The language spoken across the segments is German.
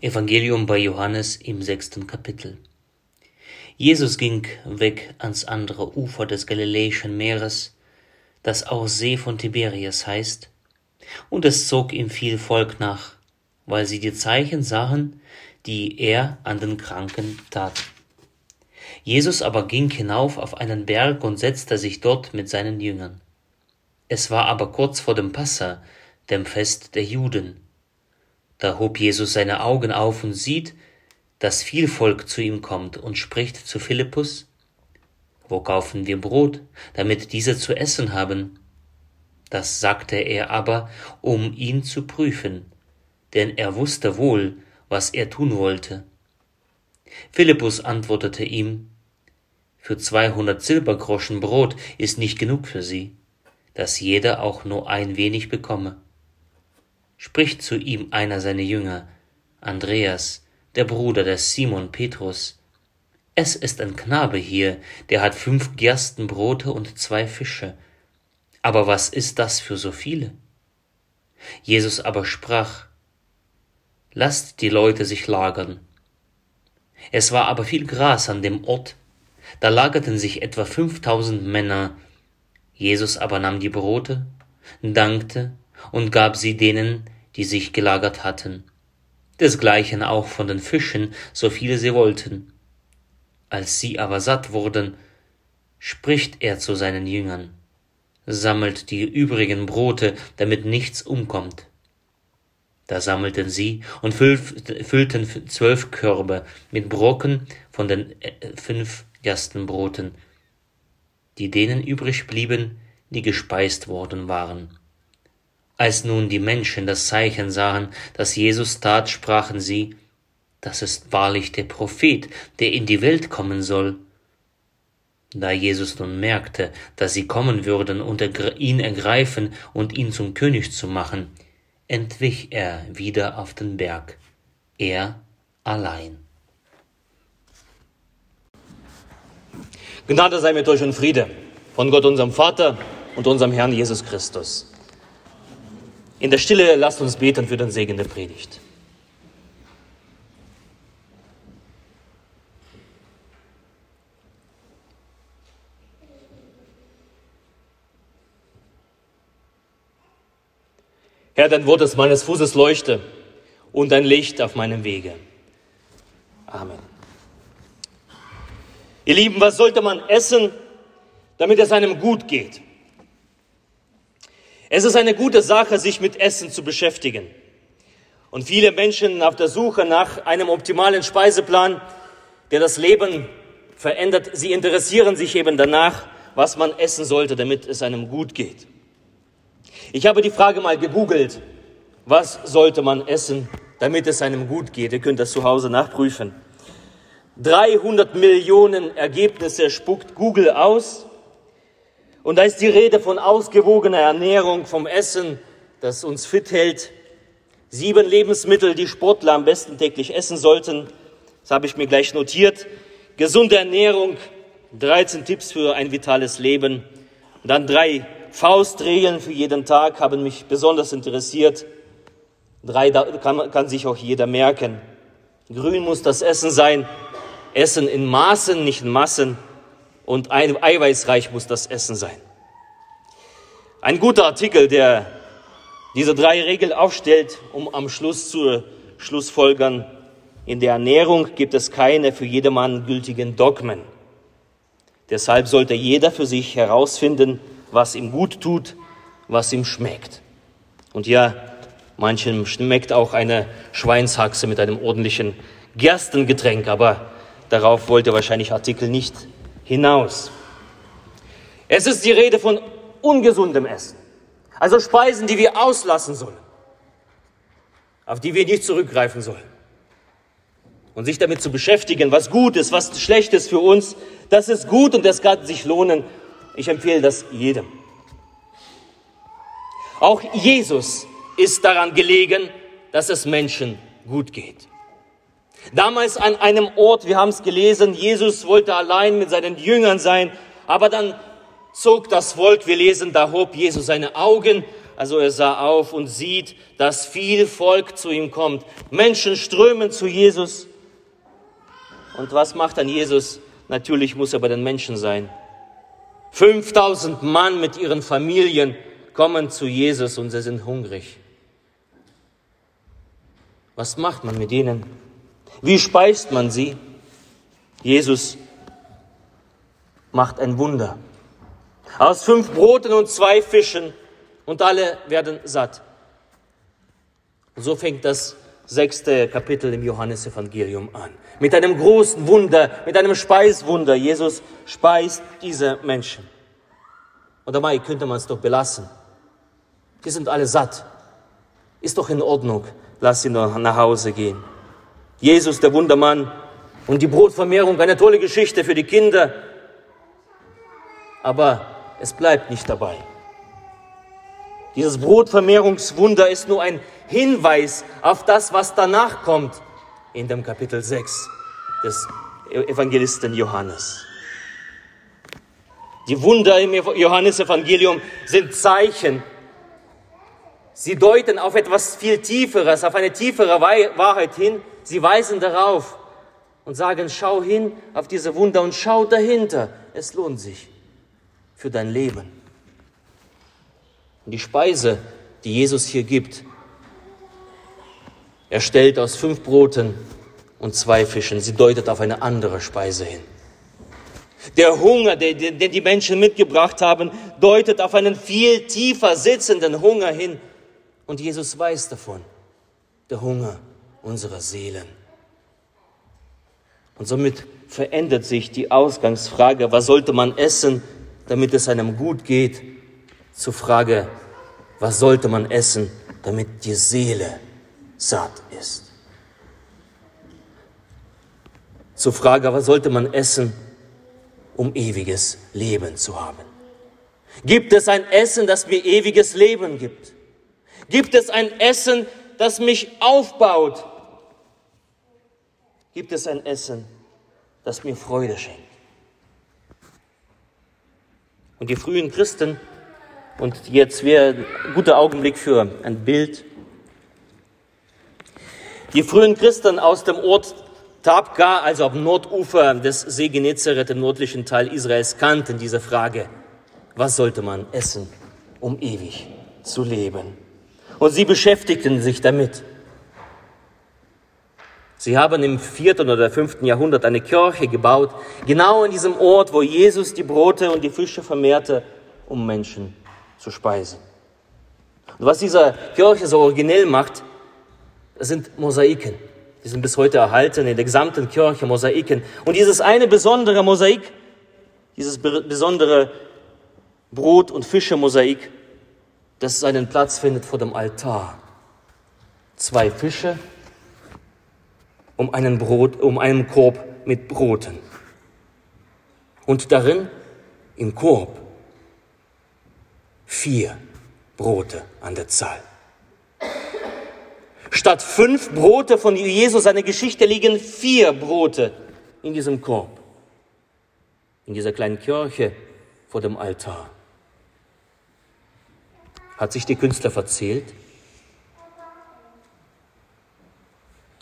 Evangelium bei Johannes im sechsten Kapitel. Jesus ging weg ans andere Ufer des Galiläischen Meeres, das auch See von Tiberias heißt, und es zog ihm viel Volk nach, weil sie die Zeichen sahen, die er an den Kranken tat. Jesus aber ging hinauf auf einen Berg und setzte sich dort mit seinen Jüngern. Es war aber kurz vor dem Passa, dem Fest der Juden. Da hob Jesus seine Augen auf und sieht, dass viel Volk zu ihm kommt und spricht zu Philippus, Wo kaufen wir Brot, damit diese zu essen haben? Das sagte er aber, um ihn zu prüfen, denn er wusste wohl, was er tun wollte. Philippus antwortete ihm, Für zweihundert Silbergroschen Brot ist nicht genug für sie, dass jeder auch nur ein wenig bekomme spricht zu ihm einer seiner Jünger, Andreas, der Bruder des Simon Petrus. Es ist ein Knabe hier, der hat fünf Gerstenbrote und zwei Fische. Aber was ist das für so viele? Jesus aber sprach, Lasst die Leute sich lagern. Es war aber viel Gras an dem Ort, da lagerten sich etwa fünftausend Männer. Jesus aber nahm die Brote, dankte und gab sie denen, die sich gelagert hatten. Desgleichen auch von den Fischen, so viele sie wollten. Als sie aber satt wurden, spricht er zu seinen Jüngern, sammelt die übrigen Brote, damit nichts umkommt. Da sammelten sie und füllten zwölf Körbe mit Brocken von den äh, fünf Gerstenbroten, die denen übrig blieben, die gespeist worden waren. Als nun die Menschen das Zeichen sahen, das Jesus tat, sprachen sie, das ist wahrlich der Prophet, der in die Welt kommen soll. Da Jesus nun merkte, dass sie kommen würden und ihn ergreifen und ihn zum König zu machen, entwich er wieder auf den Berg, er allein. Gnade sei mit euch und Friede von Gott unserem Vater und unserem Herrn Jesus Christus. In der Stille lasst uns beten für den Segen der Predigt. Herr, dein Wort ist meines Fußes Leuchte und ein Licht auf meinem Wege. Amen. Ihr Lieben, was sollte man essen, damit es einem gut geht? Es ist eine gute Sache, sich mit Essen zu beschäftigen. Und viele Menschen auf der Suche nach einem optimalen Speiseplan, der das Leben verändert, sie interessieren sich eben danach, was man essen sollte, damit es einem gut geht. Ich habe die Frage mal gegoogelt, was sollte man essen, damit es einem gut geht? Ihr könnt das zu Hause nachprüfen. 300 Millionen Ergebnisse spuckt Google aus und da ist die Rede von ausgewogener Ernährung, vom Essen, das uns fit hält. Sieben Lebensmittel, die Sportler am besten täglich essen sollten. Das habe ich mir gleich notiert. Gesunde Ernährung, 13 Tipps für ein vitales Leben. Und dann drei Faustregeln für jeden Tag haben mich besonders interessiert. Drei kann, kann sich auch jeder merken. Grün muss das Essen sein. Essen in Maßen, nicht in Massen und eiweißreich muss das Essen sein. Ein guter Artikel, der diese drei Regeln aufstellt, um am Schluss zu Schlussfolgern, in der Ernährung gibt es keine für jedermann gültigen Dogmen. Deshalb sollte jeder für sich herausfinden, was ihm gut tut, was ihm schmeckt. Und ja, manchem schmeckt auch eine Schweinshaxe mit einem ordentlichen Gerstengetränk, aber darauf wollte wahrscheinlich Artikel nicht hinaus. Es ist die Rede von ungesundem Essen, also Speisen, die wir auslassen sollen, auf die wir nicht zurückgreifen sollen. Und sich damit zu beschäftigen, was gut ist, was schlecht ist für uns, das ist gut und das kann sich lohnen. Ich empfehle das jedem. Auch Jesus ist daran gelegen, dass es Menschen gut geht. Damals an einem Ort, wir haben es gelesen, Jesus wollte allein mit seinen Jüngern sein, aber dann zog das Volk, wir lesen, da hob Jesus seine Augen Also er sah auf und sieht, dass viel Volk zu ihm kommt. Menschen strömen zu Jesus. Und was macht dann Jesus? Natürlich muss er bei den Menschen sein. 5000 Mann mit ihren Familien kommen zu Jesus und sie sind hungrig. Was macht man mit ihnen? Wie speist man sie? Jesus macht ein Wunder. Aus fünf Broten und zwei Fischen und alle werden satt. Und so fängt das sechste Kapitel im Johannesevangelium an. Mit einem großen Wunder, mit einem Speiswunder. Jesus speist diese Menschen. Und dabei könnte man es doch belassen. Die sind alle satt. Ist doch in Ordnung. Lass sie noch nach Hause gehen. Jesus, der Wundermann, und die Brotvermehrung, eine tolle Geschichte für die Kinder. Aber es bleibt nicht dabei. Dieses Brotvermehrungswunder ist nur ein Hinweis auf das, was danach kommt in dem Kapitel 6 des Evangelisten Johannes. Die Wunder im Johannesevangelium sind Zeichen. Sie deuten auf etwas viel Tieferes, auf eine tiefere Wahrheit hin. Sie weisen darauf und sagen, schau hin auf diese Wunder und schau dahinter. Es lohnt sich für dein Leben. Und die Speise, die Jesus hier gibt, er stellt aus fünf Broten und zwei Fischen. Sie deutet auf eine andere Speise hin. Der Hunger, den, die Menschen mitgebracht haben, deutet auf einen viel tiefer sitzenden Hunger hin. Und Jesus weiß davon. Der Hunger unserer Seelen. Und somit verändert sich die Ausgangsfrage, was sollte man essen, damit es einem gut geht, zur Frage, was sollte man essen, damit die Seele satt ist. Zur Frage, was sollte man essen, um ewiges Leben zu haben? Gibt es ein Essen, das mir ewiges Leben gibt? Gibt es ein Essen, das mich aufbaut? Gibt es ein Essen, das mir Freude schenkt? Und die frühen Christen, und jetzt wäre ein guter Augenblick für ein Bild, die frühen Christen aus dem Ort Tabka, also am Nordufer des See Genezareth im nördlichen Teil Israels, kannten diese Frage, was sollte man essen, um ewig zu leben? Und sie beschäftigten sich damit. Sie haben im vierten oder fünften Jahrhundert eine Kirche gebaut, genau in diesem Ort, wo Jesus die Brote und die Fische vermehrte, um Menschen zu speisen. Und was diese Kirche so originell macht, sind Mosaiken. Die sind bis heute erhalten in der gesamten Kirche, Mosaiken. Und dieses eine besondere Mosaik, dieses besondere Brot- und Fische-Mosaik, das seinen Platz findet vor dem Altar. Zwei Fische um einen, Brot, um einen Korb mit Broten. Und darin, im Korb, vier Brote an der Zahl. Statt fünf Brote von Jesus, seine Geschichte, liegen vier Brote in diesem Korb, in dieser kleinen Kirche vor dem Altar. Hat sich der Künstler verzählt?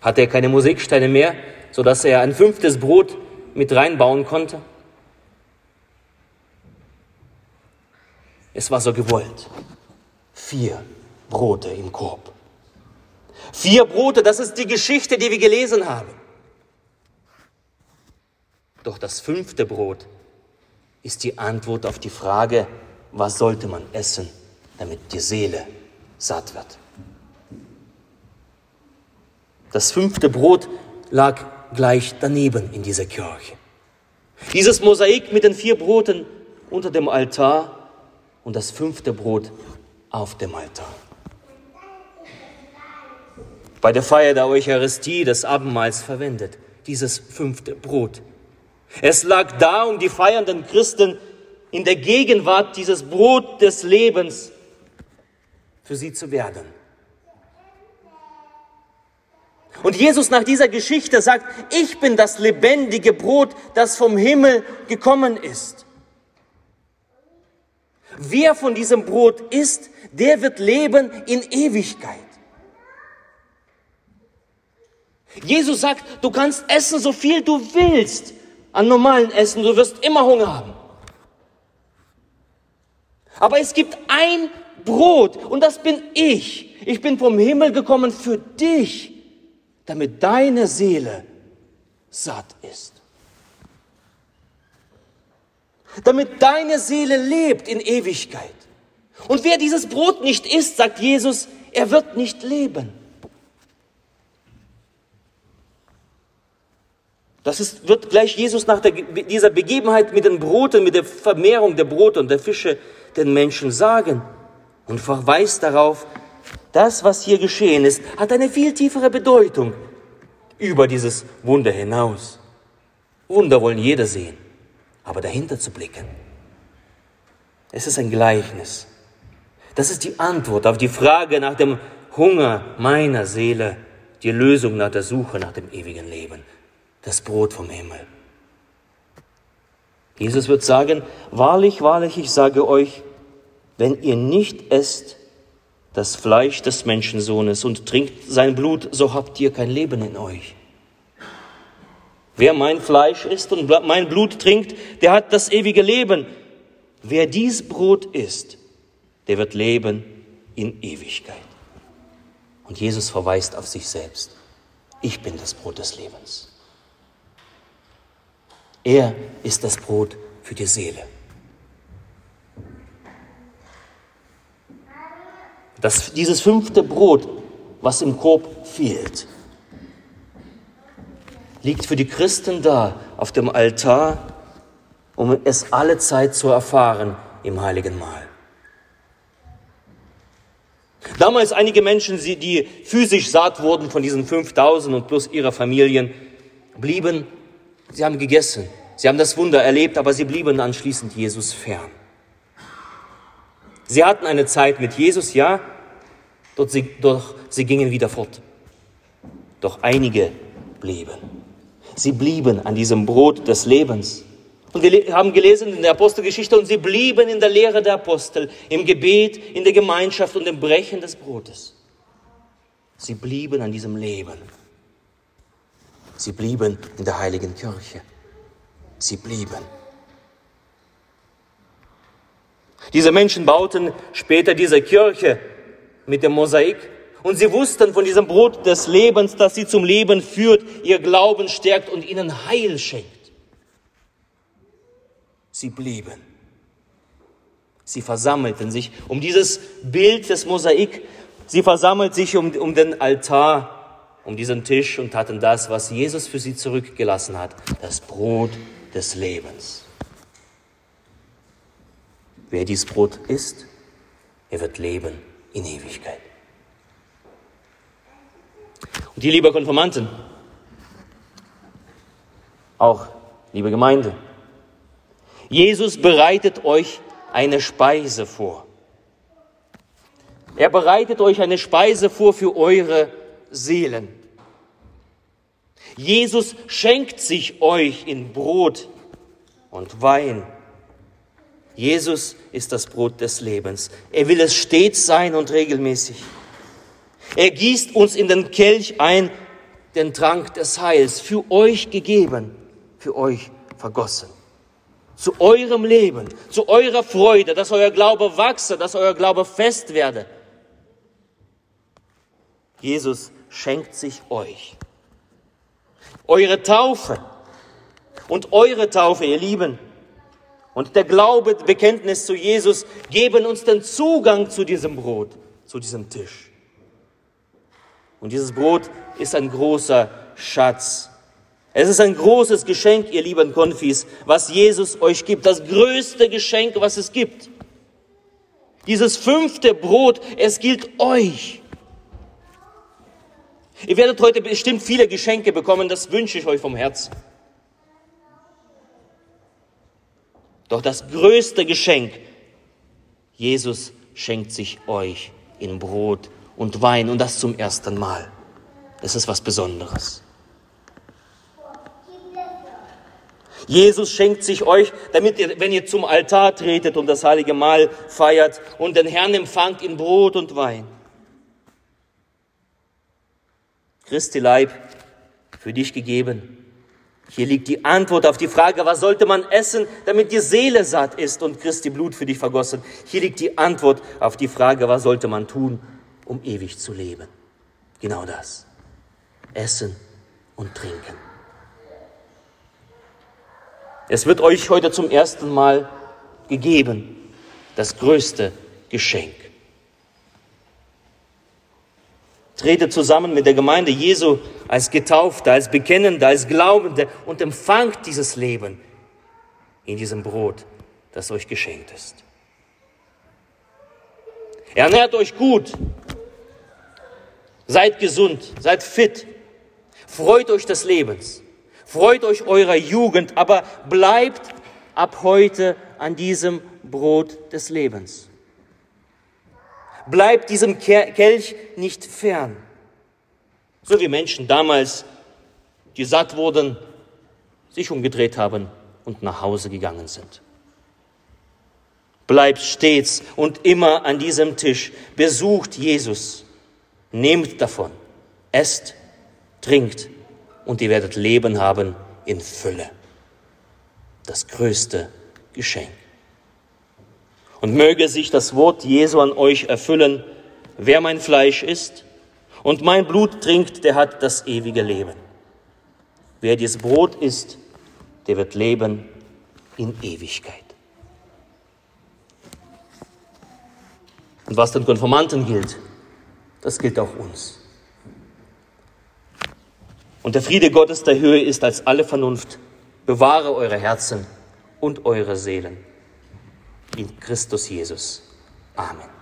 Hatte er keine Musiksteine mehr, sodass er ein fünftes Brot mit reinbauen konnte? Es war so gewollt. Vier Brote im Korb. Vier Brote, das ist die Geschichte, die wir gelesen haben. Doch das fünfte Brot ist die Antwort auf die Frage, was sollte man essen, damit die Seele satt wird. Das fünfte Brot lag gleich daneben in dieser Kirche. Dieses Mosaik mit den vier Broten unter dem Altar und das fünfte Brot auf dem Altar. Bei der Feier der Eucharistie des Abendmahls verwendet, dieses fünfte Brot. Es lag da, um die feiernden Christen in der Gegenwart dieses Brot des Lebens für sie zu werden. Und Jesus nach dieser Geschichte sagt, ich bin das lebendige Brot, das vom Himmel gekommen ist. Wer von diesem Brot isst, der wird leben in Ewigkeit. Jesus sagt, du kannst essen, so viel du willst an normalen Essen, du wirst immer Hunger haben. Aber es gibt ein Brot und das bin ich. Ich bin vom Himmel gekommen für dich, damit deine Seele satt ist. Damit deine Seele lebt in Ewigkeit. Und wer dieses Brot nicht isst, sagt Jesus, er wird nicht leben. Das ist, wird gleich Jesus nach der, dieser Begebenheit mit den Broten, mit der Vermehrung der Brote und der Fische den Menschen sagen und verweist darauf, das, was hier geschehen ist, hat eine viel tiefere Bedeutung über dieses Wunder hinaus. Wunder wollen jeder sehen, aber dahinter zu blicken. Es ist ein Gleichnis. Das ist die Antwort auf die Frage nach dem Hunger meiner Seele, die Lösung nach der Suche nach dem ewigen Leben das Brot vom Himmel. Jesus wird sagen, wahrlich, wahrlich, ich sage euch, wenn ihr nicht esst das Fleisch des Menschensohnes und trinkt sein Blut, so habt ihr kein Leben in euch. Wer mein Fleisch isst und mein Blut trinkt, der hat das ewige Leben. Wer dies Brot isst, der wird leben in Ewigkeit. Und Jesus verweist auf sich selbst. Ich bin das Brot des Lebens. Er ist das Brot für die Seele. Das, dieses fünfte Brot, was im Korb fehlt, liegt für die Christen da auf dem Altar, um es alle Zeit zu erfahren im heiligen Mahl. Damals einige Menschen, die physisch satt wurden von diesen 5000 und plus ihrer Familien, blieben Sie haben gegessen, sie haben das Wunder erlebt, aber sie blieben anschließend Jesus fern. Sie hatten eine Zeit mit Jesus, ja, doch sie, doch sie gingen wieder fort. Doch einige blieben. Sie blieben an diesem Brot des Lebens. Und wir haben gelesen in der Apostelgeschichte, und sie blieben in der Lehre der Apostel, im Gebet, in der Gemeinschaft und im Brechen des Brotes. Sie blieben an diesem Leben. Sie blieben in der heiligen Kirche. Sie blieben. Diese Menschen bauten später diese Kirche mit dem Mosaik und sie wussten von diesem Brot des Lebens, das sie zum Leben führt, ihr Glauben stärkt und ihnen Heil schenkt. Sie blieben. Sie versammelten sich um dieses Bild des Mosaik. Sie versammelten sich um, um den Altar um diesen Tisch und taten das, was Jesus für sie zurückgelassen hat, das Brot des Lebens. Wer dies Brot isst, er wird leben in Ewigkeit. Und die liebe Konformanten, auch liebe Gemeinde, Jesus bereitet euch eine Speise vor. Er bereitet euch eine Speise vor für eure Seelen. Jesus schenkt sich euch in Brot und Wein. Jesus ist das Brot des Lebens. Er will es stets sein und regelmäßig. Er gießt uns in den Kelch ein, den Trank des Heils, für euch gegeben, für euch vergossen. Zu eurem Leben, zu eurer Freude, dass euer Glaube wachse, dass euer Glaube fest werde. Jesus schenkt sich euch. Eure Taufe und eure Taufe, ihr Lieben, und der Glaube, Bekenntnis zu Jesus geben uns den Zugang zu diesem Brot, zu diesem Tisch. Und dieses Brot ist ein großer Schatz. Es ist ein großes Geschenk, ihr lieben Konfis, was Jesus euch gibt. Das größte Geschenk, was es gibt. Dieses fünfte Brot, es gilt euch. Ihr werdet heute bestimmt viele Geschenke bekommen, das wünsche ich euch vom Herzen. Doch das größte Geschenk, Jesus schenkt sich euch in Brot und Wein und das zum ersten Mal. Das ist was Besonderes. Jesus schenkt sich euch, damit ihr, wenn ihr zum Altar tretet und das heilige Mahl feiert und den Herrn empfangt in Brot und Wein. Christi Leib für dich gegeben. Hier liegt die Antwort auf die Frage, was sollte man essen, damit die Seele satt ist und Christi Blut für dich vergossen. Hier liegt die Antwort auf die Frage, was sollte man tun, um ewig zu leben. Genau das. Essen und trinken. Es wird euch heute zum ersten Mal gegeben, das größte Geschenk. Trete zusammen mit der Gemeinde Jesu als Getaufte, als Bekennende, als Glaubende und empfangt dieses Leben in diesem Brot, das euch geschenkt ist. Ernährt euch gut, seid gesund, seid fit, freut euch des Lebens, freut euch eurer Jugend, aber bleibt ab heute an diesem Brot des Lebens. Bleibt diesem Kelch nicht fern. So wie Menschen damals, die satt wurden, sich umgedreht haben und nach Hause gegangen sind. Bleibt stets und immer an diesem Tisch, besucht Jesus, nehmt davon, esst, trinkt und ihr werdet Leben haben in Fülle. Das größte Geschenk. Und möge sich das Wort Jesu an euch erfüllen, wer mein Fleisch isst und mein Blut trinkt, der hat das ewige Leben. Wer dieses Brot isst, der wird leben in Ewigkeit. Und was den Konformanten gilt, das gilt auch uns. Und der Friede Gottes der Höhe ist als alle Vernunft. Bewahre eure Herzen und eure Seelen in Christus Jesus. Amen.